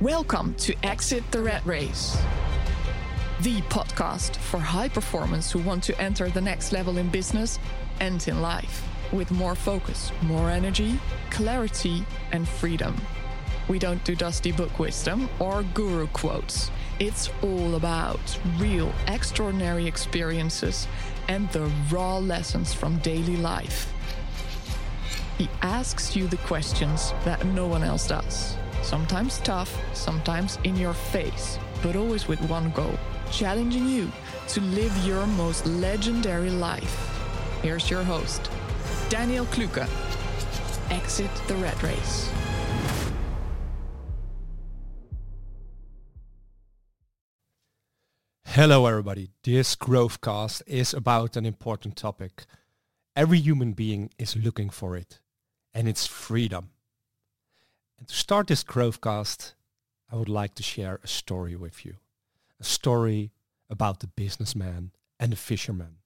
Welcome to Exit the Rat Race, the podcast for high performers who want to enter the next level in business and in life with more focus, more energy, clarity, and freedom. We don't do dusty book wisdom or guru quotes. It's all about real, extraordinary experiences and the raw lessons from daily life. He asks you the questions that no one else does. Sometimes tough, sometimes in your face, but always with one goal challenging you to live your most legendary life. Here's your host, Daniel Kluken. Exit the Rat Race. Hello, everybody. This Growthcast is about an important topic. Every human being is looking for it, and it's freedom. And to start this Growthcast, I would like to share a story with you. A story about the businessman and the fisherman.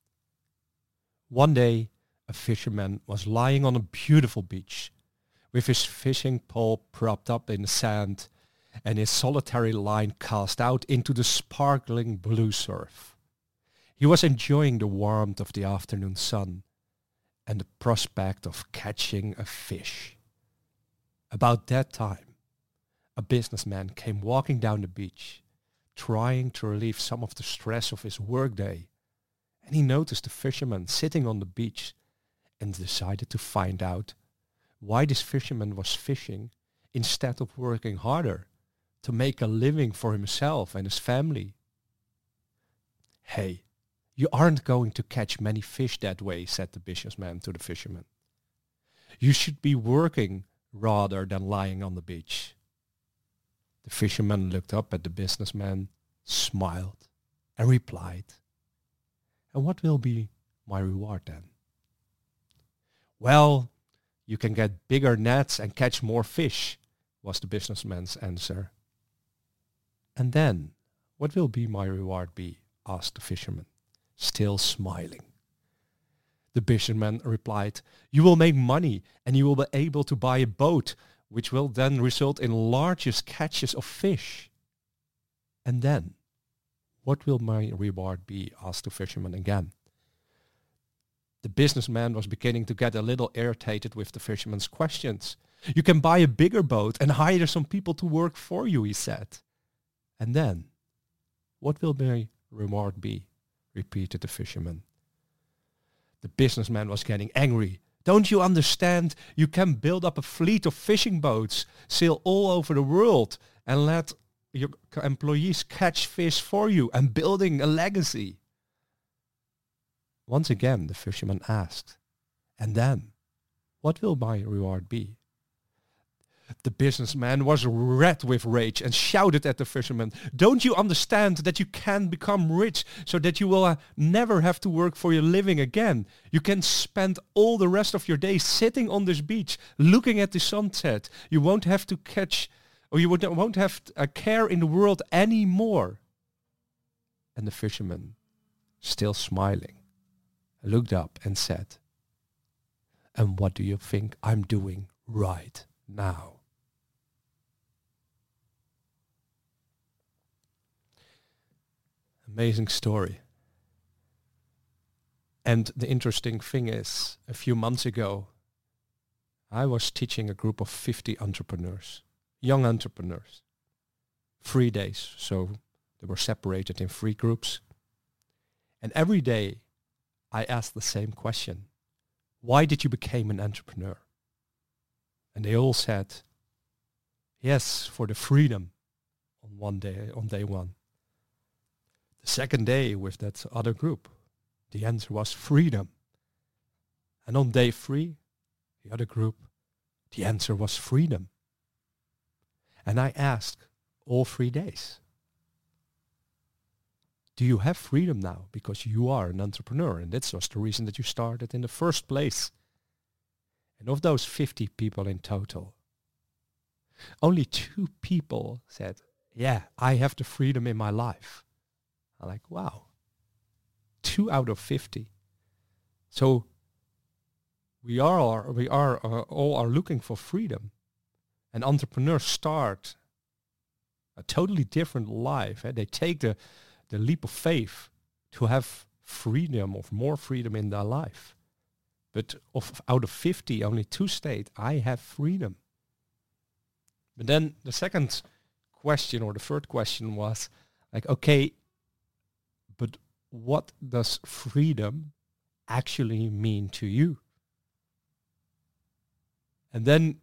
One day, a fisherman was lying on a beautiful beach with his fishing pole propped up in the sand and his solitary line cast out into the sparkling blue surf. He was enjoying the warmth of the afternoon sun and the prospect of catching a fish. About that time, a businessman came walking down the beach, trying to relieve some of the stress of his workday, and he noticed the fisherman sitting on the beach and decided to find out why this fisherman was fishing instead of working harder to make a living for himself and his family. Hey, you aren't going to catch many fish that way, said the businessman to the fisherman. You should be working rather than lying on the beach. The fisherman looked up at the businessman, smiled, and replied, And what will be my reward then? Well, you can get bigger nets and catch more fish, was the businessman's answer. And then, what will be my reward be? asked the fisherman, still smiling. The fisherman replied, You will make money and you will be able to buy a boat, which will then result in largest catches of fish. And then, what will my reward be? asked the fisherman again. The businessman was beginning to get a little irritated with the fisherman's questions. You can buy a bigger boat and hire some people to work for you, he said. And then, what will my reward be? repeated the fisherman. The businessman was getting angry. Don't you understand? You can build up a fleet of fishing boats, sail all over the world, and let your employees catch fish for you and building a legacy. Once again, the fisherman asked, and then, what will my reward be? The businessman was red with rage and shouted at the fisherman, Don't you understand that you can become rich so that you will uh, never have to work for your living again? You can spend all the rest of your days sitting on this beach looking at the sunset. You won't have to catch or you won't have a care in the world anymore. And the fisherman, still smiling, looked up and said, And what do you think I'm doing right now? Amazing story. And the interesting thing is, a few months ago, I was teaching a group of 50 entrepreneurs, young entrepreneurs, three days. So they were separated in three groups. And every day I asked the same question. Why did you become an entrepreneur? And they all said, yes, for the freedom on one day, on day one. The second day with that other group, the answer was freedom. And on day three, the other group, the answer was freedom. And I asked all three days, do you have freedom now? Because you are an entrepreneur and that's just the reason that you started in the first place. And of those 50 people in total, only two people said, yeah, I have the freedom in my life. I'm like, wow, two out of 50. So we are, we are uh, all are looking for freedom. And entrepreneurs start a totally different life. Eh? They take the, the leap of faith to have freedom or more freedom in their life. But of out of 50, only two state, I have freedom. But then the second question or the third question was like, okay, but what does freedom actually mean to you? And then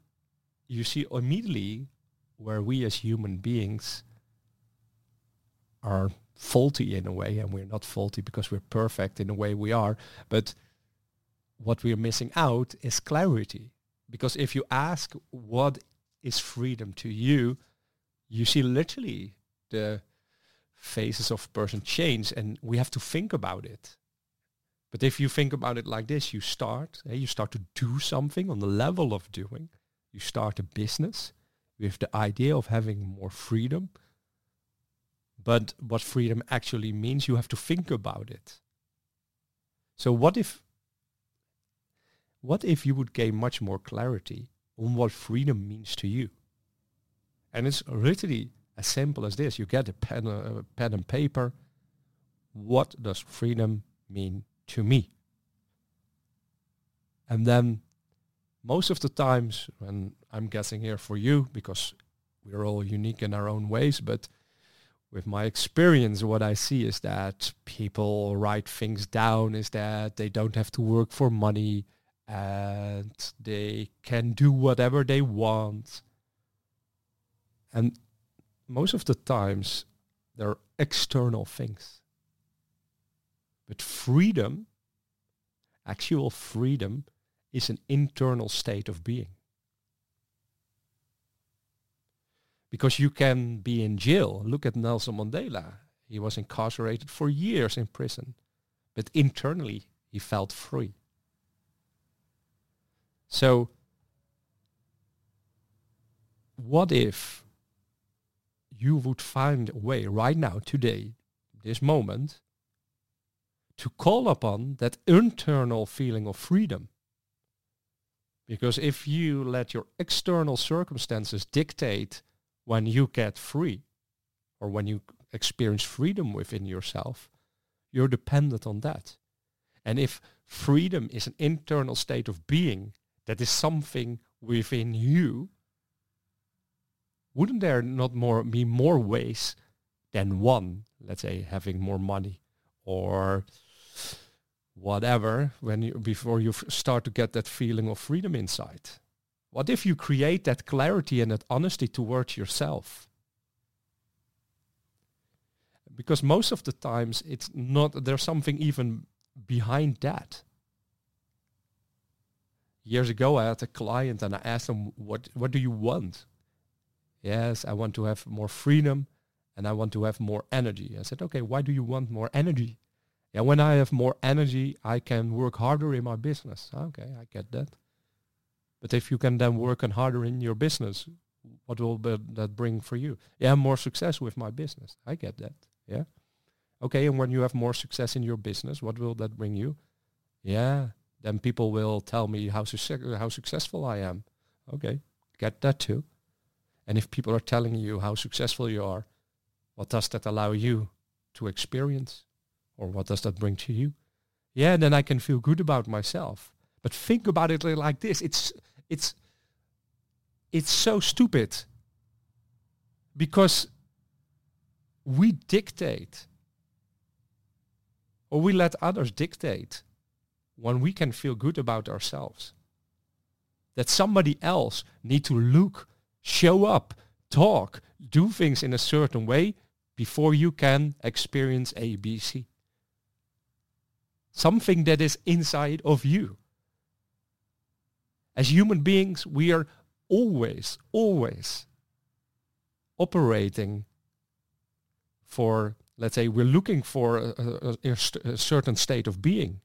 you see immediately where we as human beings are faulty in a way, and we're not faulty because we're perfect in the way we are, but what we're missing out is clarity. Because if you ask what is freedom to you, you see literally the faces of person change and we have to think about it. But if you think about it like this, you start, eh, you start to do something on the level of doing. You start a business with the idea of having more freedom. But what freedom actually means, you have to think about it. So what if what if you would gain much more clarity on what freedom means to you? And it's literally as simple as this. You get a pen, uh, a pen and paper. What does freedom mean to me? And then most of the times, and I'm guessing here for you, because we're all unique in our own ways, but with my experience, what I see is that people write things down is that they don't have to work for money and they can do whatever they want. And most of the times, they're external things. But freedom, actual freedom, is an internal state of being. Because you can be in jail. Look at Nelson Mandela. He was incarcerated for years in prison, but internally he felt free. So, what if you would find a way right now, today, this moment, to call upon that internal feeling of freedom? Because if you let your external circumstances dictate when you get free or when you experience freedom within yourself, you're dependent on that. And if freedom is an internal state of being, that is something within you, wouldn't there not more be more ways than one, let's say having more money or whatever when you before you start to get that feeling of freedom inside? What if you create that clarity and that honesty towards yourself? Because most of the times it's not there's something even behind that. Years ago I had a client and I asked him, what, what do you want? Yes, I want to have more freedom and I want to have more energy. I said, okay, why do you want more energy? Yeah, when I have more energy, I can work harder in my business. Okay, I get that. But if you can then work on harder in your business, what will that bring for you? Yeah, more success with my business. I get that. Yeah. Okay, and when you have more success in your business, what will that bring you? Yeah, then people will tell me how, su- how successful I am. Okay, get that too. And if people are telling you how successful you are, what does that allow you to experience? Or what does that bring to you? Yeah, then I can feel good about myself. But think about it like this. It's it's it's so stupid. Because we dictate or we let others dictate when we can feel good about ourselves. That somebody else need to look, show up, talk, do things in a certain way before you can experience ABC. Something that is inside of you. As human beings, we are always, always operating for, let's say, we're looking for a, a, a, certain state of being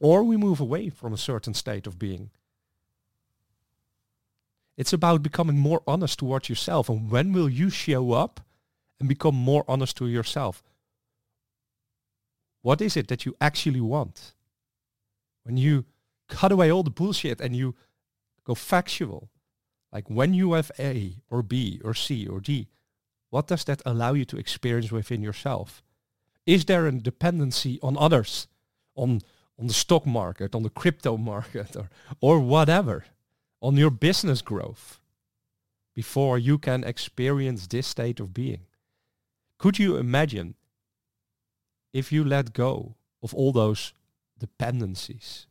or we move away from a certain state of being. It's about becoming more honest towards yourself. And when will you show up and become more honest to yourself? What is it that you actually want? When you cut away all the bullshit and you go factual, like when you have A or B or C or D, What does that allow you to experience within yourself? Is there a dependency on others, on on the stock market, on the crypto market, or or whatever, on your business growth, before you can experience this state of being? Could you imagine if you let go of all those dependencies,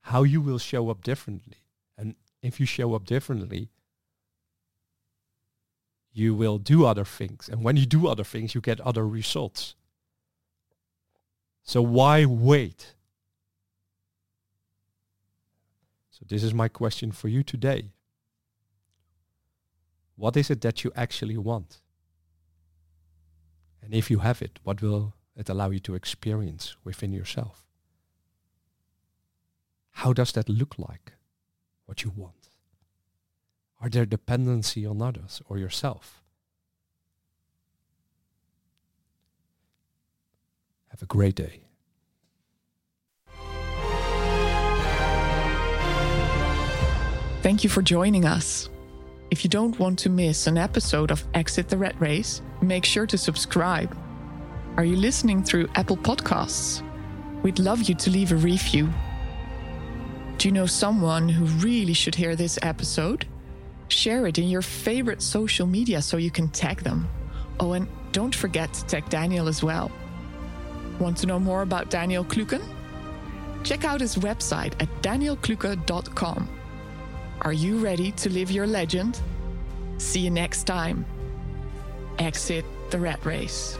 how you will show up differently? And if you show up differently, you will do other things. And when you do other things, you get other results. So why wait? So this is my question for you today. What is it that you actually want? And if you have it, what will it allow you to experience within yourself? How does that look like, what you want? Are there dependency on others or yourself? Have a great day. Thank you for joining us. If you don't want to miss an episode of Exit the Rat Race, make sure to subscribe. Are you listening through Apple Podcasts? We'd love you to leave a review. Do you know someone who really should hear this episode? Share it in your favorite social media so you can tag them. Oh, and don't forget to tag Daniel as well. Want to know more about Daniel Kluken? Check out his website at danielkluken.com. Are you ready to live your legend? See you next time. Exit the rat race.